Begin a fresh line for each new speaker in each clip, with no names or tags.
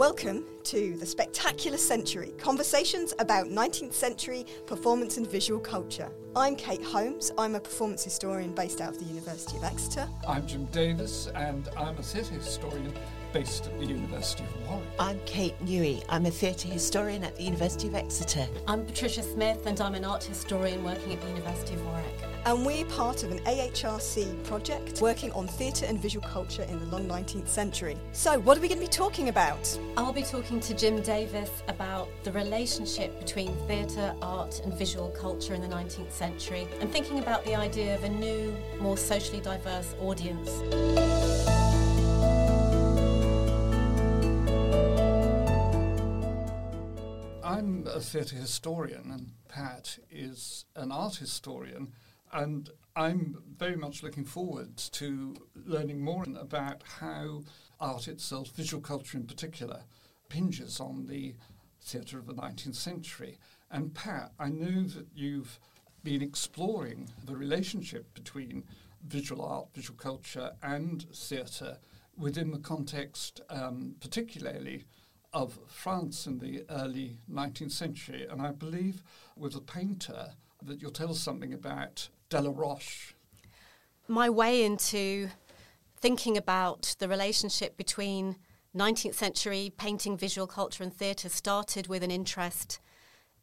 Welcome to the Spectacular Century Conversations about 19th Century Performance and Visual Culture. I'm Kate Holmes. I'm a performance historian based out of the University of Exeter.
I'm Jim Davis, and I'm a theatre historian based at the University of Warwick.
I'm Kate Newey. I'm a theatre historian at the University of Exeter.
I'm Patricia Smyth, and I'm an art historian working at the University of Warwick.
And we're part of an AHRC project working on theatre and visual culture in the long 19th century. So, what are we going to be talking about?
I'll be talking to Jim Davis about the relationship between theatre, art, and visual culture in the 19th century, and thinking about the idea of a new, more socially diverse audience.
I'm a theatre historian, and Pat is an art historian. And I'm very much looking forward to learning more about how art itself, visual culture in particular, hinges on the theatre of the 19th century. And Pat, I know that you've been exploring the relationship between visual art, visual culture, and theatre within the context, um, particularly of France in the early 19th century. And I believe with a painter that you'll tell us something about Delaroche.
My way into thinking about the relationship between 19th century painting, visual culture, and theatre started with an interest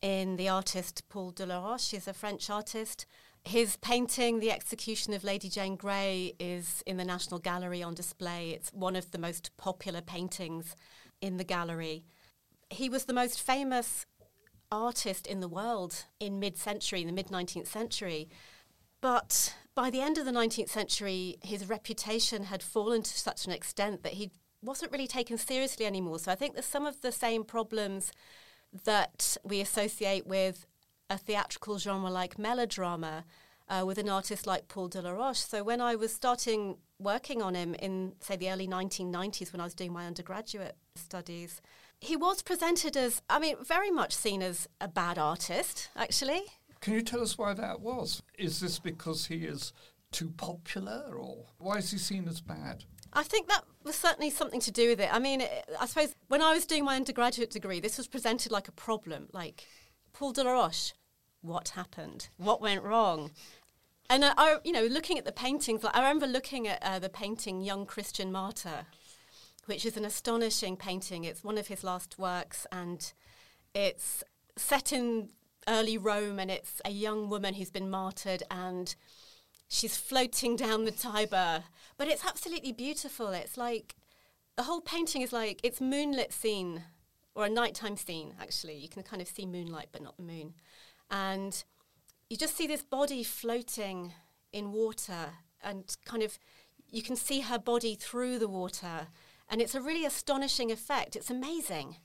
in the artist Paul Delaroche. He's a French artist. His painting, The Execution of Lady Jane Grey, is in the National Gallery on display. It's one of the most popular paintings in the gallery. He was the most famous artist in the world in mid century, in the mid 19th century. But by the end of the 19th century, his reputation had fallen to such an extent that he wasn't really taken seriously anymore. So I think there's some of the same problems that we associate with a theatrical genre like melodrama uh, with an artist like Paul Delaroche. So when I was starting working on him in, say, the early 1990s when I was doing my undergraduate studies, he was presented as, I mean, very much seen as a bad artist, actually.
Can you tell us why that was? Is this because he is too popular, or why is he seen as bad?
I think that was certainly something to do with it. I mean, I suppose when I was doing my undergraduate degree, this was presented like a problem, like Paul Delaroche, what happened? What went wrong? And I, you know, looking at the paintings, like I remember looking at uh, the painting "Young Christian Martyr," which is an astonishing painting. It's one of his last works, and it's set in early Rome, and it's a young woman who's been martyred, and she's floating down the Tiber. But it's absolutely beautiful. It's like the whole painting is like it's moonlit scene or a nighttime scene. Actually, you can kind of see moonlight, but not the moon, and you just see this body floating in water, and kind of you can see her body through the water, and it's a really astonishing effect. It's amazing,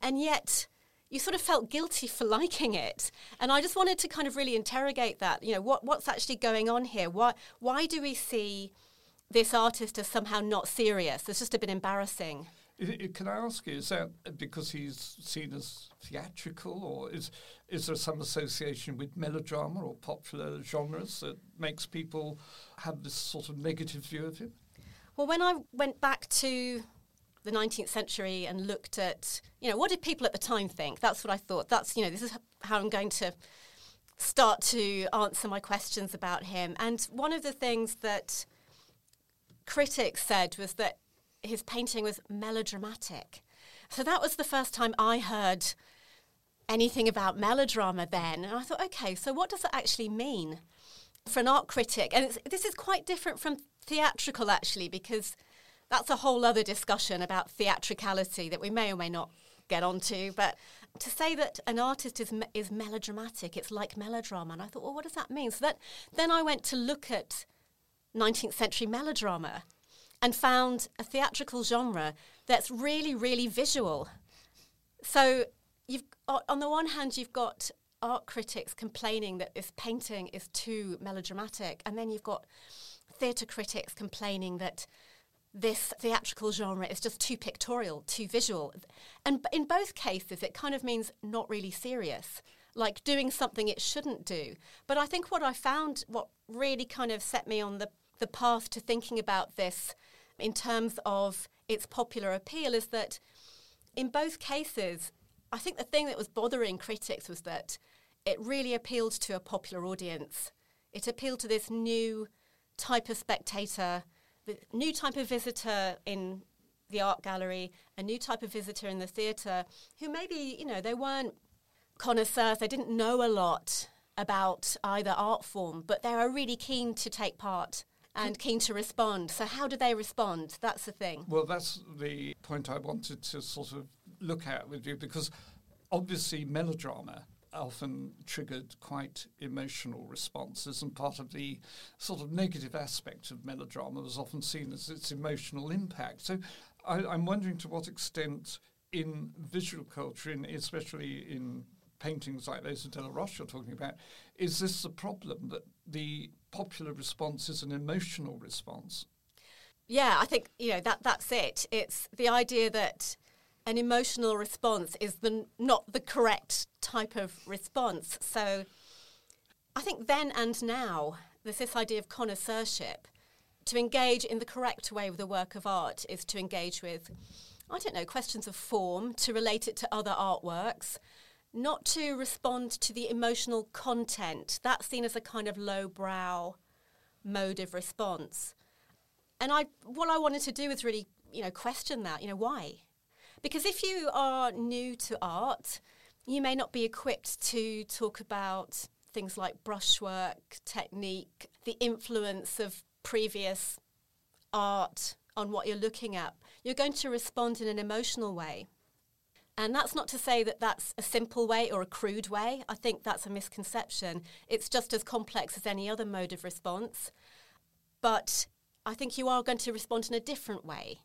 and yet you sort of felt guilty for liking it. And I just wanted to kind of really interrogate that. You know, what, what's actually going on here? Why, why do we see this artist as somehow not serious? It's just a bit embarrassing.
Can I ask you, is that because he's seen as theatrical, or is is there some association with melodrama or popular genres that makes people have this sort of negative view of him?
Well, when I went back to the 19th century and looked at, you know, what did people at the time think? That's what I thought. That's, you know, this is how I'm going to start to answer my questions about him. And one of the things that critics said was that his painting was melodramatic. So that was the first time I heard anything about melodrama then. And I thought, okay, so what does that actually mean for an art critic? And this is quite different from theatrical, actually, because that's a whole other discussion about theatricality that we may or may not get onto. But to say that an artist is is melodramatic, it's like melodrama, and I thought, well, what does that mean? So that then I went to look at 19th century melodrama and found a theatrical genre that's really, really visual. So you've on the one hand you've got art critics complaining that this painting is too melodramatic, and then you've got theatre critics complaining that this theatrical genre is just too pictorial, too visual. And in both cases, it kind of means not really serious, like doing something it shouldn't do. But I think what I found, what really kind of set me on the, the path to thinking about this in terms of its popular appeal, is that in both cases, I think the thing that was bothering critics was that it really appealed to a popular audience. It appealed to this new type of spectator, the new type of visitor in the art gallery, a new type of visitor in the theatre who maybe, you know, they weren't connoisseurs, they didn't know a lot about either art form, but they are really keen to take part and keen to respond. So, how do they respond? That's the thing.
Well, that's the point I wanted to sort of look at with you because obviously melodrama often triggered quite emotional responses, and part of the sort of negative aspect of melodrama was often seen as its emotional impact. So, I, I'm wondering to what extent in visual culture, in, especially in paintings like those of Delaroche you're talking about, is this the problem that the popular response is an emotional response?
Yeah, I think you know that that's it. It's the idea that an emotional response is the not the correct type of response. So I think then and now there's this idea of connoisseurship. To engage in the correct way with a work of art is to engage with, I don't know, questions of form, to relate it to other artworks, not to respond to the emotional content. That's seen as a kind of lowbrow mode of response. And I, what I wanted to do was really, you know, question that. You know, why? Because if you are new to art, you may not be equipped to talk about things like brushwork, technique, the influence of previous art on what you're looking at. You're going to respond in an emotional way. And that's not to say that that's a simple way or a crude way. I think that's a misconception. It's just as complex as any other mode of response. But I think you are going to respond in a different way.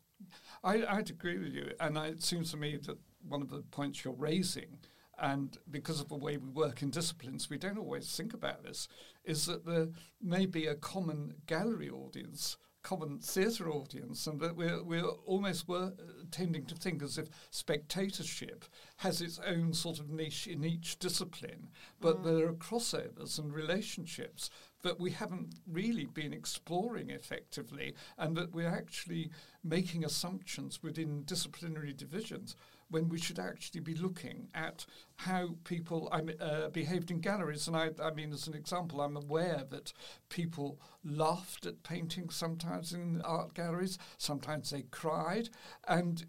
I, I'd agree with you. And it seems to me that one of the points you're raising, and because of the way we work in disciplines, we don't always think about this, is that there may be a common gallery audience common theatre audience, and that we're, we're almost were tending to think as if spectatorship has its own sort of niche in each discipline, but mm. there are crossovers and relationships that we haven't really been exploring effectively, and that we're actually making assumptions within disciplinary divisions when we should actually be looking at how people uh, behaved in galleries. And I, I, mean, as an example, I'm aware that people laughed at paintings sometimes in art galleries, sometimes they cried. And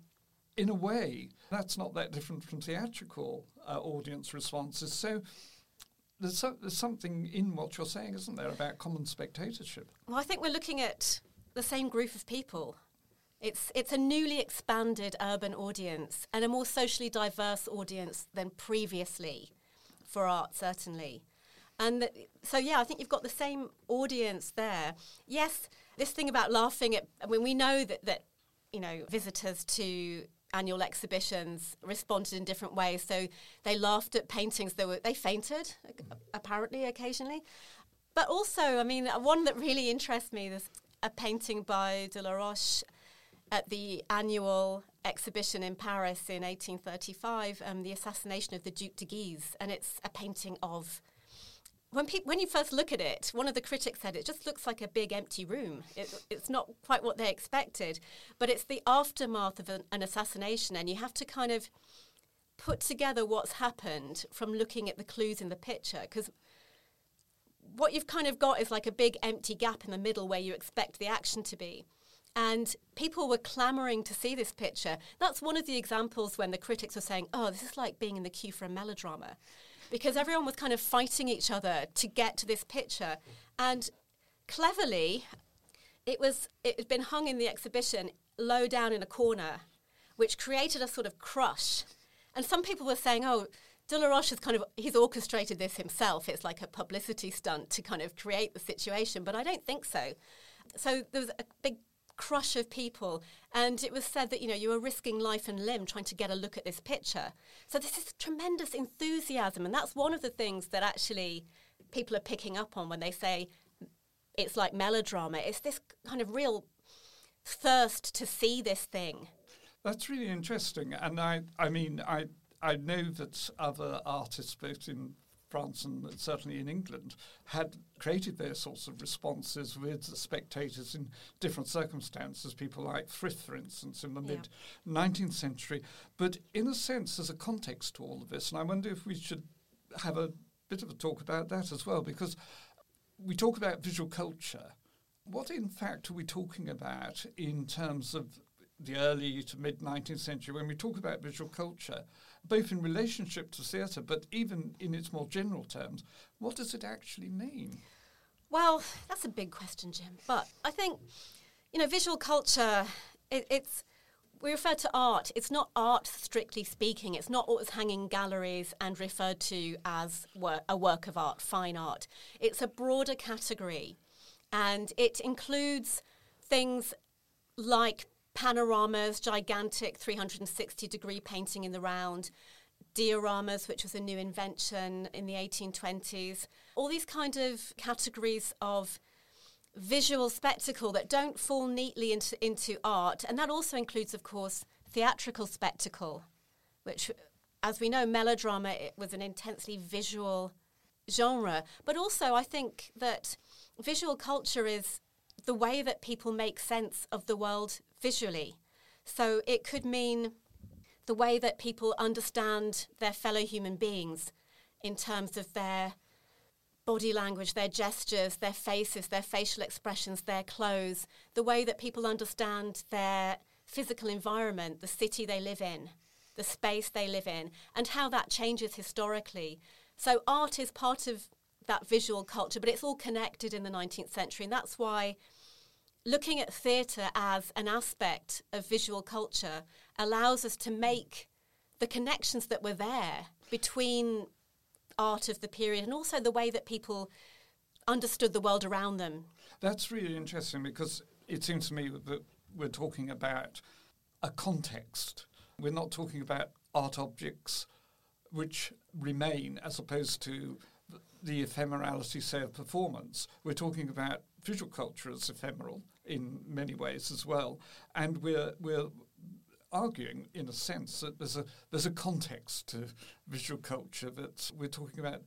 in a way, that's not that different from theatrical uh, audience responses. So there's, so, there's something in what you're saying, isn't there, about common spectatorship?
Well, I think we're looking at the same group of people it's, it's a newly expanded urban audience and a more socially diverse audience than previously for art, certainly. And so, yeah, I think you've got the same audience there. Yes, this thing about laughing at, I mean, we know that, that you know, visitors to annual exhibitions responded in different ways. So they laughed at paintings, they, were, they fainted, apparently, occasionally. But also, I mean, one that really interests me is a painting by Delaroche at the annual exhibition in Paris in 1835, um, the assassination of the Duc de Guise, and it's a painting of. When, pe- when you first look at it, one of the critics said it just looks like a big empty room. It, it's not quite what they expected, but it's the aftermath of an, an assassination, and you have to kind of put together what's happened from looking at the clues in the picture because what you've kind of got is like a big empty gap in the middle where you expect the action to be. And people were clamoring to see this picture. That's one of the examples when the critics were saying, oh, this is like being in the queue for a melodrama. Because everyone was kind of fighting each other to get to this picture. And cleverly, it was it had been hung in the exhibition low down in a corner, which created a sort of crush. And some people were saying, oh, Delaroche has kind of he's orchestrated this himself. It's like a publicity stunt to kind of create the situation, but I don't think so. So there was a big crush of people. And it was said that, you know, you were risking life and limb trying to get a look at this picture. So this is tremendous enthusiasm. And that's one of the things that actually people are picking up on when they say it's like melodrama. It's this kind of real thirst to see this thing.
That's really interesting. And I, I mean, I, I know that other artists, both in France and certainly in England had created their sorts of responses with the spectators in different circumstances, people like Frith, for instance, in the
Yeah.
mid 19th century. But in a sense, there's a context to all of this, and I wonder if we should have a bit of a talk about that as well, because we talk about visual culture. What, in fact, are we talking about in terms of the early to mid 19th century when we talk about visual culture, both in relationship to theatre, but even in its more general terms? What does it actually mean?
Well, that's a big question, Jim. But I think, you know, visual culture, it, it's, we refer to art. It's not art, strictly speaking. It's not what was hanging in galleries and referred to as work, a work of art, fine art. It's a broader category. And it includes things like panoramas, gigantic 360 degree painting in the round, dioramas, which was a new invention in the 1820s. All these kind of categories of visual spectacle that don't fall neatly into, into art. And that also includes, of course, theatrical spectacle, which, as we know, melodrama it was an intensely visual genre. But also, I think that visual culture is the way that people make sense of the world visually. So it could mean the way that people understand their fellow human beings in terms of their body language, their gestures, their faces, their facial expressions, their clothes, the way that people understand their physical environment, the city they live in, the space they live in, and how that changes historically. So, art is part of that visual culture, but it's all connected in the 19th century, and that's why looking at theatre as an aspect of visual culture allows us to make the connections that were there between art of the period and also the way that people understood the world around them.
That's really interesting because it seems to me that we're talking about a context. We're not talking about art objects which remain as opposed to the ephemerality, say, of performance. We're talking about visual culture is ephemeral in many ways as well. And we're, we're arguing, in a sense, that there's a, there's a context to visual culture, that we're talking about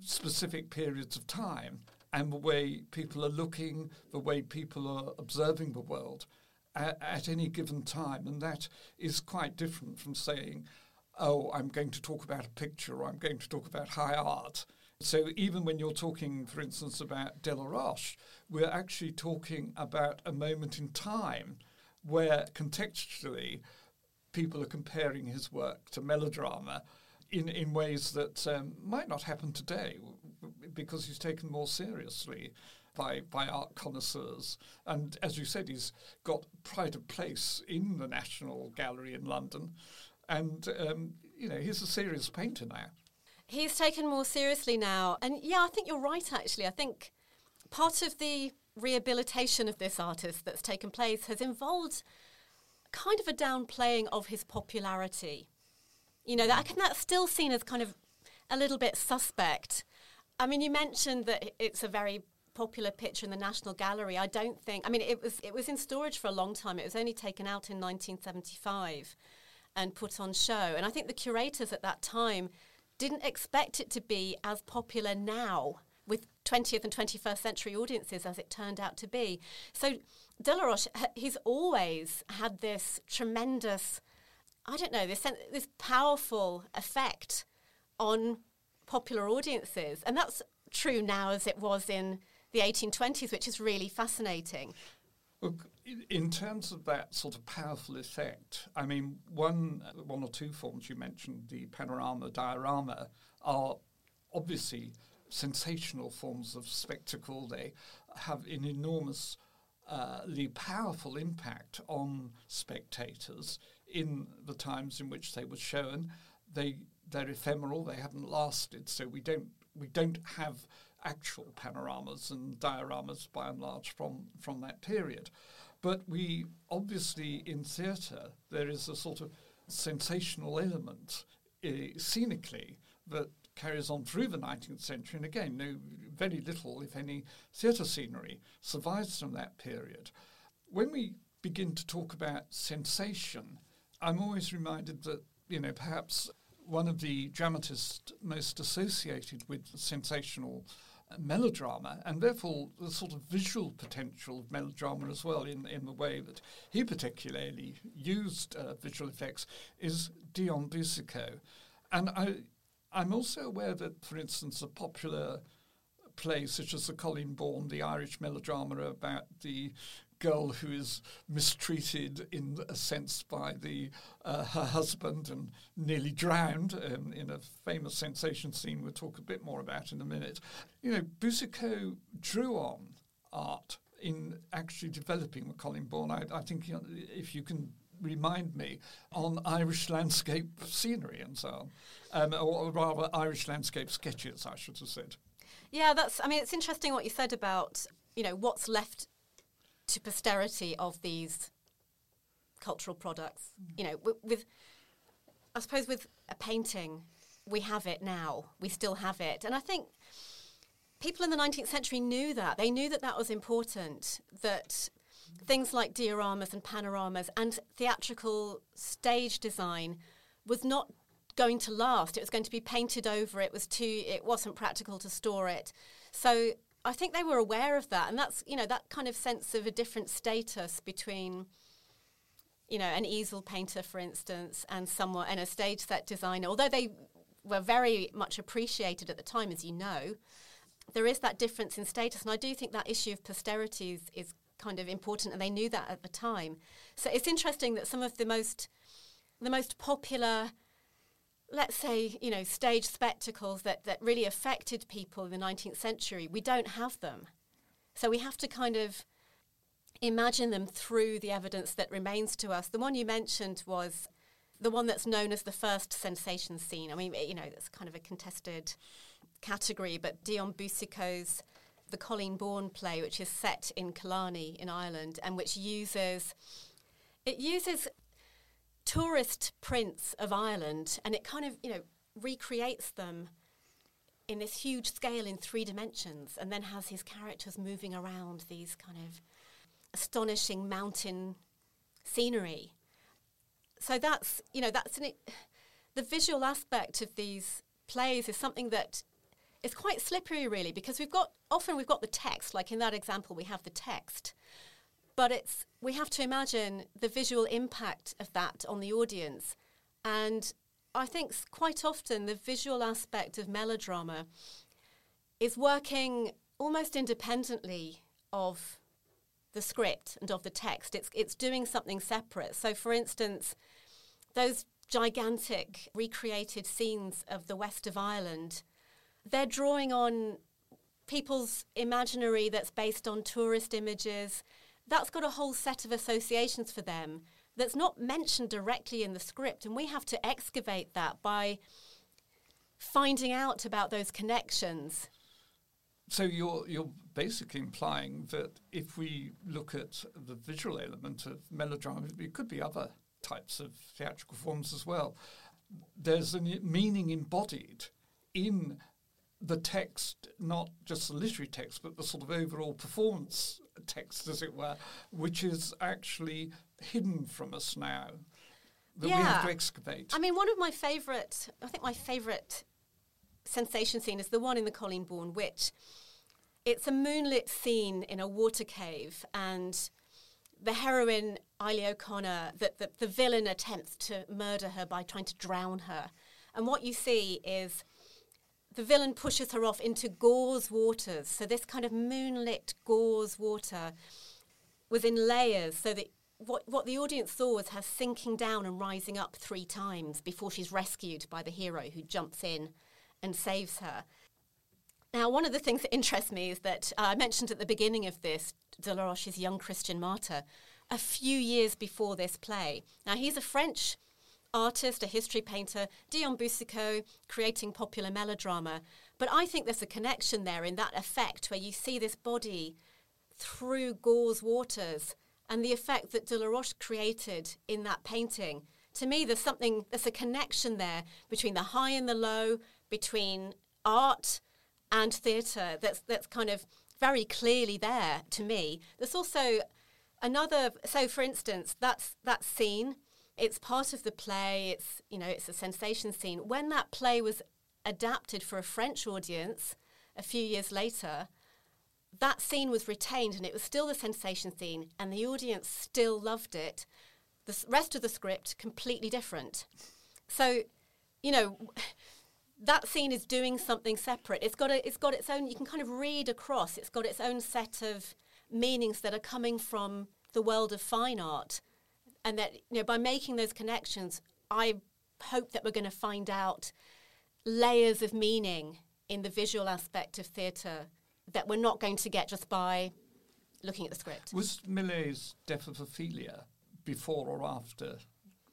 specific periods of time and the way people are looking, the way people are observing the world at, at any given time. And that is quite different from saying, oh, I'm going to talk about a picture or I'm going to talk about high art. So even when you're talking, for instance, about Delaroche, we're actually talking about a moment in time where contextually people are comparing his work to melodrama in, in ways that um, might not happen today because he's taken more seriously by, by art connoisseurs. And as you said, he's got pride of place in the National Gallery in London. And, um, you know, he's a serious painter now.
He's taken more seriously now. And yeah, I think you're right, actually. I think part of the rehabilitation of this artist that's taken place has involved kind of a downplaying of his popularity. You know, that, that's still seen as kind of a little bit suspect. I mean, you mentioned that it's a very popular picture in the National Gallery. I don't think. I mean, it was it was in storage for a long time. It was only taken out in 1975 and put on show. And I think the curators at that time didn't expect it to be as popular now with 20th and 21st century audiences as it turned out to be. So Delaroche, he's always had this tremendous, I don't know, this this powerful effect on popular audiences, and that's true now as it was in the 1820s, which is really fascinating.
In terms of that sort of powerful effect, I mean, one, one or two forms you mentioned, the panorama, diorama, are obviously sensational forms of spectacle. They have an enormously uh, powerful impact on spectators in the times in which they were shown. They they're ephemeral. They haven't lasted, so we don't we don't have actual panoramas and dioramas by and large from from that period. But we obviously in theatre there is a sort of sensational element uh, scenically that carries on through the 19th century. And again, no, very little, if any, theatre scenery survives from that period. When we begin to talk about sensation, I'm always reminded that, you know, perhaps one of the dramatists most associated with sensational melodrama and therefore the sort of visual potential of melodrama as well in, in the way that he particularly used uh, visual effects is Dion Boucicault. And I, I'm also aware that, for instance, a popular play such as the Colleen Bawn, the Irish melodrama about the girl who is mistreated in a sense by the uh, her husband and nearly drowned um, in a famous sensation scene we'll talk a bit more about in a minute. You know, Boucicault drew on art in actually developing Colleen Bawn. I, I think you know, if you can remind me on Irish landscape scenery and so on, um, or rather Irish landscape sketches, I should have said.
Yeah, that's. I mean, it's interesting what you said about you know what's left to posterity of these cultural products. Mm. You know, with, with I suppose with a painting, we have it now. We still have it, and I think people in the 19th century knew that. They knew that that was important. That things like dioramas and panoramas and theatrical stage design was not going to last. It was going to be painted over. It was too. It wasn't practical to store it. So I think they were aware of that, and that's you know that kind of sense of a different status between you know an easel painter, for instance, and someone and a stage set designer. Although they were very much appreciated at the time, as you know, there is that difference in status, and I do think that issue of posterity is, is kind of important, and they knew that at the time. So it's interesting that some of the most the most popular let's say, you know, stage spectacles that, that really affected people in the 19th century, we don't have them. So we have to kind of imagine them through the evidence that remains to us. The one you mentioned was the one that's known as the first sensation scene. I mean, you know, it's kind of a contested category, but Dion Boucicault's The Colleen Bawn play, which is set in Killarney in Ireland and which uses it uses tourist prints of Ireland, and it kind of you know recreates them in this huge scale in three dimensions, and then has his characters moving around these kind of astonishing mountain scenery. So that's you know that's an, the visual aspect of these plays is something that is quite slippery really because we've got often we've got the text like in that example we have the text but it's we have to imagine the visual impact of that on the audience. And I think quite often the visual aspect of melodrama is working almost independently of the script and of the text. It's it's doing something separate. So for instance, those gigantic recreated scenes of the west of Ireland, they're drawing on people's imaginary that's based on tourist images that's got a whole set of associations for them that's not mentioned directly in the script. And we have to excavate that by finding out about those connections.
So you're you're basically implying that if we look at the visual element of melodrama, it could be other types of theatrical forms as well. There's a meaning embodied in the text, not just the literary text, but the sort of overall performance text, as it were, which is actually hidden from us now that yeah. we have to excavate.
I mean, one of my favourite, I think my favourite sensation scene is the one in the Colleen Bawn, which it's a moonlit scene in a water cave, and the heroine, Eily O'Connor, that the, the villain attempts to murder her by trying to drown her. And what you see is the villain pushes her off into gauze waters. So this kind of moonlit gauze water was in layers so that what, what the audience saw was her sinking down and rising up three times before she's rescued by the hero who jumps in and saves her. Now, one of the things that interests me is that uh, I mentioned at the beginning of this Delaroche's young Christian martyr a few years before this play. Now, he's a French artist, a history painter, Dion Boucicault, creating popular melodrama. But I think there's a connection there in that effect where you see this body through gauze waters and the effect that Delaroche created in that painting. To me, there's something, there's a connection there between the high and the low, between art and theatre that's, that's kind of very clearly there to me. There's also another, so for instance, that's that scene It's part of the play. It's you know it's a sensation scene. When that play was adapted for a French audience a few years later, that scene was retained and it was still the sensation scene, and the audience still loved it. The rest of the script completely different. So, you know, that scene is doing something separate. It's got a, it's got its own. You can kind of read across. It's got its own set of meanings that are coming from the world of fine art, and that you know by making those connections, I hope that we're going to find out layers of meaning in the visual aspect of theatre that we're not going to get just by looking at the script.
Was Millais's Death of Ophelia before or after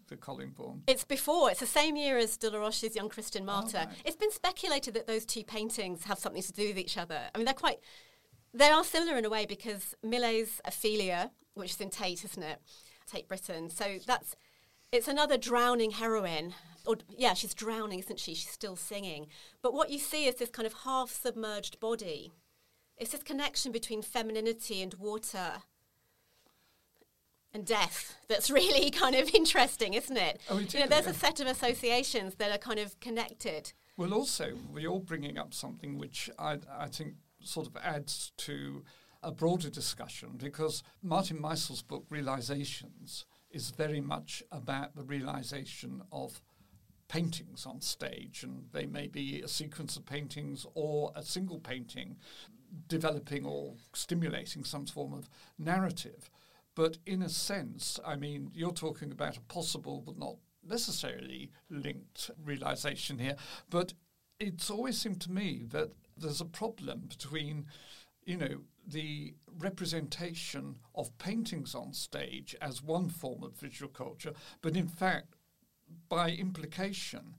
the Colleen Bawn?
It's before. It's the same year as Delaroche's Young Christian Martyr.
right.
It's been speculated that those two paintings have something to do with each other. I mean, they're quite. They are similar in a way because Millais's Ophelia, which is in Tate, isn't it? Tate Britain. So that's. It's another drowning heroine. Or yeah, she's drowning, isn't she? She's still singing. But what you see is this kind of half submerged body. It's this connection between femininity and water and death that's really kind of interesting, isn't it?
Oh, it
you know, there's
yeah.
a set of associations that are kind of connected.
Well, also, you're all bringing up something which I, I think sort of adds to a broader discussion because Martin Meisel's book, Realizations, is very much about the realization of paintings on stage, and they may be a sequence of paintings or a single painting developing or stimulating some form of narrative. But in a sense, I mean, you're talking about a possible but not necessarily linked realization here. But it's always seemed to me that there's a problem between, you know, the representation of paintings on stage as one form of visual culture, but in fact, by implication,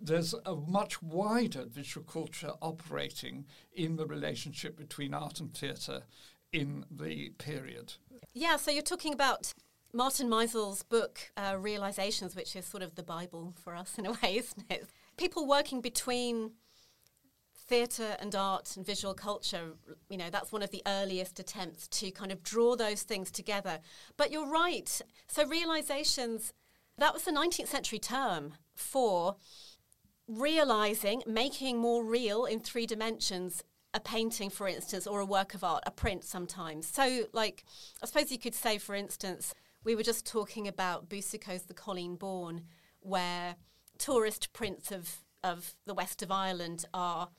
there's a much wider visual culture operating in the relationship between art and theatre in the period.
Yeah, so you're talking about Martin Meisel's book, uh, Realizations, which is sort of the Bible for us in a way, isn't it? People working between theatre and art and visual culture, you know, that's one of the earliest attempts to kind of draw those things together. But you're right. So, realizations, that was the 19th century term for realizing, making more real in three dimensions a painting, for instance, or a work of art, a print sometimes. So, like, I suppose you could say, for instance, we were just talking about Boucicault's The Colleen Bawn, where tourist prints of, of the west of Ireland are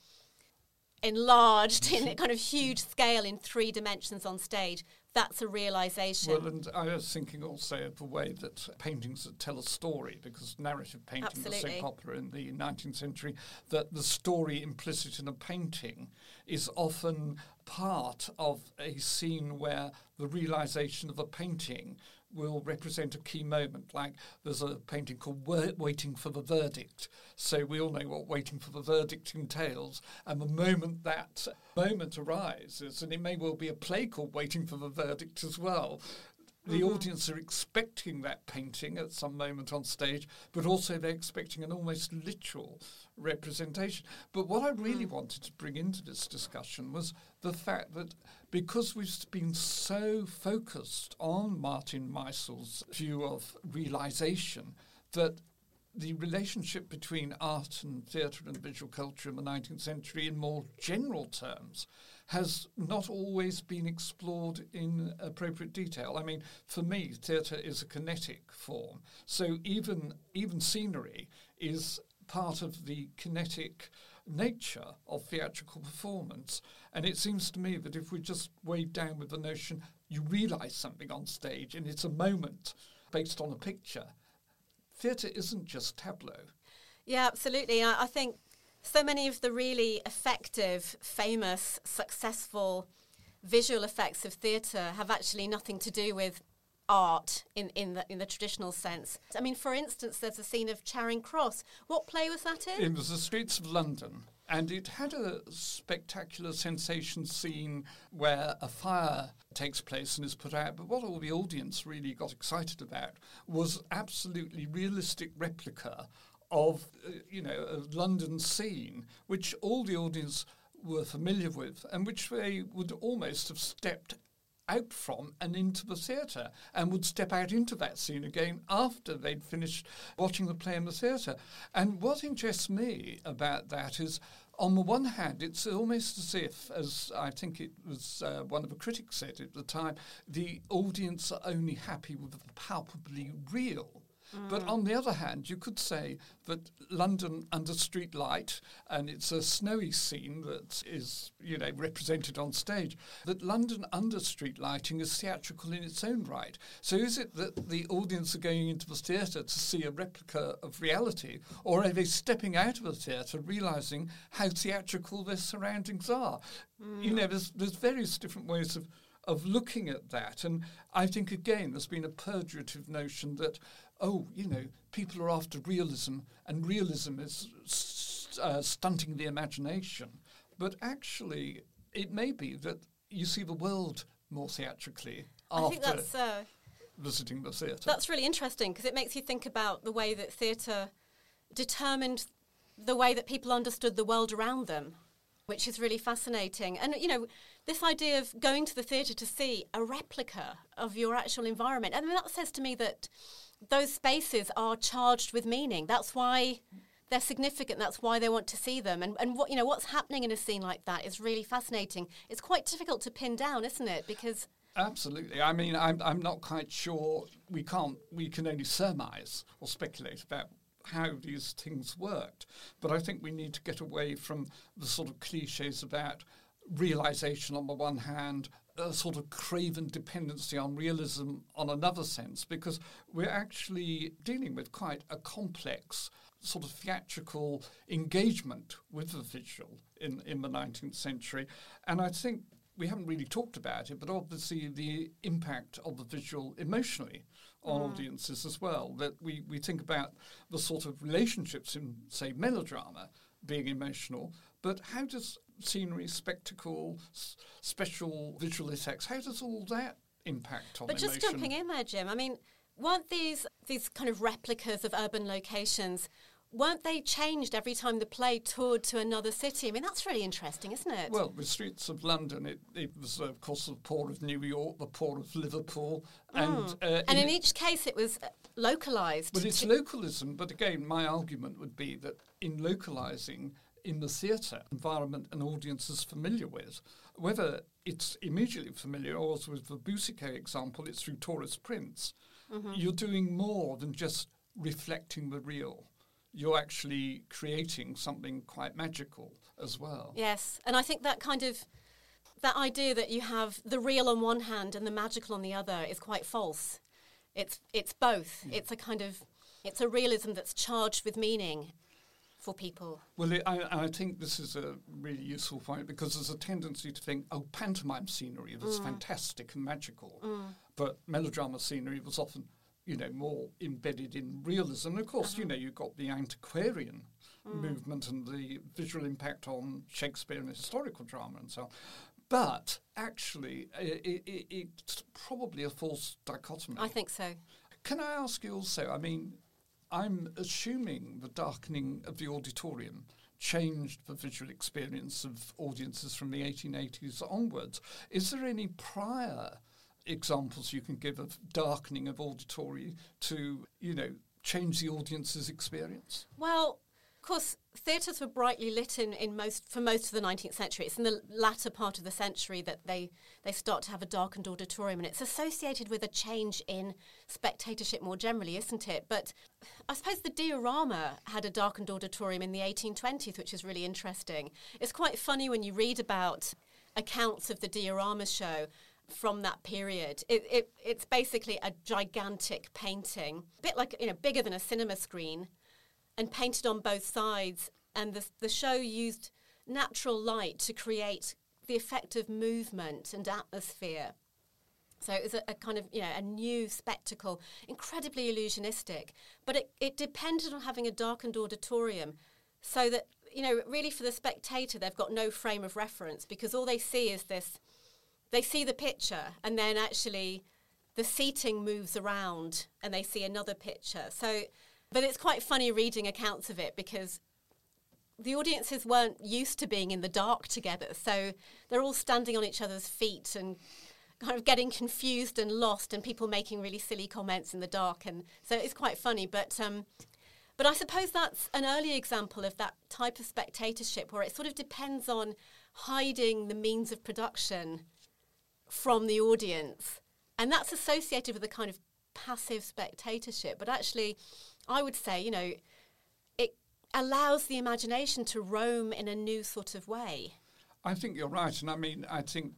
enlarged in a kind of huge scale in three dimensions on stage. That's a realization.
Well, and I was thinking also of the way that paintings that tell a story, because narrative painting was so popular in the 19th century, that the story implicit in a painting is often part of a scene where the realization of a painting will represent a key moment. Like there's a painting called Waiting for the Verdict. So we all know what waiting for the verdict entails. And the moment that moment arises, and it may well be a play called Waiting for the Verdict as well. The mm-hmm. audience are expecting that painting at some moment on stage, but also they're expecting an almost literal representation. But what I really mm. wanted to bring into this discussion was the fact that because we've been so focused on Martin Meisel's view of realization, that the relationship between art and theatre and visual culture in the 19th century, in more general terms, has not always been explored in appropriate detail. I mean, for me, theatre is a kinetic form, so even even scenery is part of the kinetic nature of theatrical performance. And it seems to me that if we just weighed down with the notion you realise something on stage and it's a moment based on a picture, theatre isn't just tableau.
Yeah, absolutely. I, I think so many of the really effective, famous, successful visual effects of theatre have actually nothing to do with art in, in, the, in the traditional sense. I mean, for instance, there's a scene of Charing Cross. What play was that in?
It was the streets of London, and it had a spectacular sensation scene where a fire takes place and is put out. But what all the audience really got excited about was absolutely realistic replica of, uh, you know, a London scene, which all the audience were familiar with, and which they would almost have stepped out from and into the theatre and would step out into that scene again after they'd finished watching the play in the theatre. And what interests me about that is on the one hand, it's almost as if, as I think it was uh, one of the critics said at the time, the audience are only happy with the palpably real. But mm. on the other hand, you could say that London under street light, and it's a snowy scene that is, you know, represented on stage, that London under street lighting is theatrical in its own right. So is it that the audience are going into the theatre to see a replica of reality, or are they stepping out of the theatre realising how theatrical their surroundings are? You mm. know, there's, there's various different ways of of looking at that. And I think, again, there's been a purgative notion that, oh, you know, people are after realism and realism is st- uh, stunting the imagination. But actually, it may be that you see the world more theatrically
I think
after
that's uh,
visiting the theatre.
that's really interesting because it makes you think about the way that theatre determined the way that people understood the world around them, which is really fascinating. And you know, this idea of going to the theatre to see a replica of your actual environment, I mean, that says to me that those spaces are charged with meaning. That's why they're significant. That's why they want to see them. And, and what you know, what's happening in a scene like that is really fascinating. It's quite difficult to pin down, isn't it? Because
Absolutely. I mean, I'm, I'm not quite sure. We can't, we can only surmise or speculate about how these things worked. But I think we need to get away from the sort of cliches about realization on the one hand, a sort of craven dependency on realism on another sense, because we're actually dealing with quite a complex sort of theatrical engagement with the visual in, in the 19th century. And I think we haven't really talked about it, but obviously the impact of the visual emotionally on hmm. audiences as well. That we, we think about the sort of relationships in, say, melodrama being emotional, but how does scenery, spectacle, s- special visual effects, how does all that impact on
But
emotion?
just jumping in there, Jim. I mean, weren't these these kind of replicas of urban locations? Weren't they changed every time the play toured to another city? I mean, that's really interesting, isn't it?
Well, the streets of London, it, it was, of course, the port of New York, the port of Liverpool, and uh,
and in each case, it was uh, localized.
But it's localism. But again, my argument would be that in localizing in the theatre environment an audience is familiar with, whether it's immediately familiar or as with the Boucicault example, it's through tourist prints, mm-hmm. you're doing more than just reflecting the real. You're actually creating something quite magical as well.
Yes, and I think that kind of that idea that you have the real on one hand and the magical on the other is quite false. It's it's both. It's a kind of it's a realism that's charged with meaning for people.
Well, it, I, I think this is a really useful point because there's a tendency to think, oh, pantomime scenery was mm. fantastic and magical, mm. but melodrama scenery was often, you know, more embedded in realism. Of course, you uh-huh. know, you've got the antiquarian mm. movement and the visual impact on Shakespeare and historical drama and so on. But actually, i i i it's probably a false dichotomy.
I think so.
Can I ask you also? I mean, I'm assuming the darkening of the auditorium changed the visual experience of audiences from the 1880s onwards. Is there any prior examples you can give of darkening of auditory to, you know, change the audience's experience?
Well, of course, theatres were brightly lit in, in most for most of the 19th century. It's in the latter part of the century that they, they start to have a darkened auditorium, and it's associated with a change in spectatorship more generally, isn't it? But I suppose the diorama had a darkened auditorium in the 1820s, which is really interesting. It's quite funny when you read about accounts of the diorama show from that period. It, it, it's basically a gigantic painting, a bit like, you know, bigger than a cinema screen, and painted on both sides. And the, the show used natural light to create the effect of movement and atmosphere. So it was a, a kind of, you know, a new spectacle, incredibly illusionistic. But it, it depended on having a darkened auditorium so that, you know, really for the spectator, they've got no frame of reference because all they see is this they see the picture and then actually the seating moves around and they see another picture. So, but it's quite funny reading accounts of it because the audiences weren't used to being in the dark together. So they're all standing on each other's feet and kind of getting confused and lost and people making really silly comments in the dark. And so it's quite funny. But um, but I suppose that's an early example of that type of spectatorship where it sort of depends on hiding the means of production from the audience. And that's associated with a kind of passive spectatorship. But actually I would say you know it allows the imagination to roam in a new sort of way.
I think you're right, and I mean, I think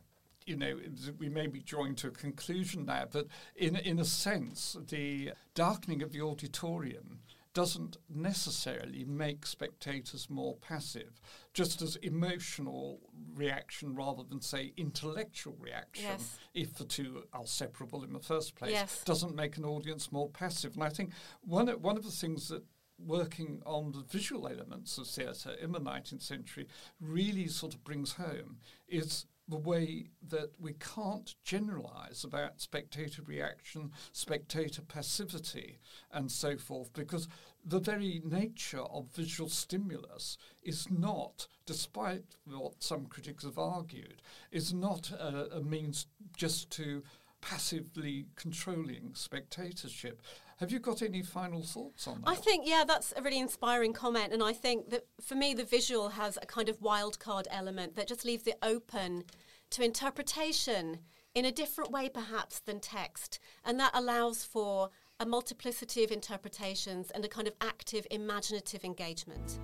you know we may be drawing to a conclusion there, but in in a sense, the darkening of the auditorium doesn't necessarily make spectators more passive, just as emotional reaction rather than, say, intellectual reaction,
yes.
if the two are separable in the first place,
yes.
doesn't make an audience more passive. And I think one, one of the things that working on the visual elements of theatre in the 19th century really sort of brings home is the way that we can't generalize about spectator reaction, spectator passivity, and so forth, because the very nature of visual stimulus is not, despite what some critics have argued, is not a, a means just to passively controlling spectatorship. Have you got any final thoughts on that?
I think, yeah, that's a really inspiring comment. And I think that for me, the visual has a kind of wild card element that just leaves it open to interpretation in a different way, perhaps, than text. And that allows for a multiplicity of interpretations and a kind of active, imaginative engagement.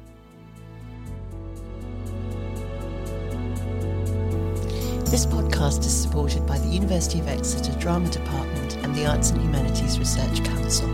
This podcast is supported by the University of Exeter Drama Department and the Arts and Humanities Research Council.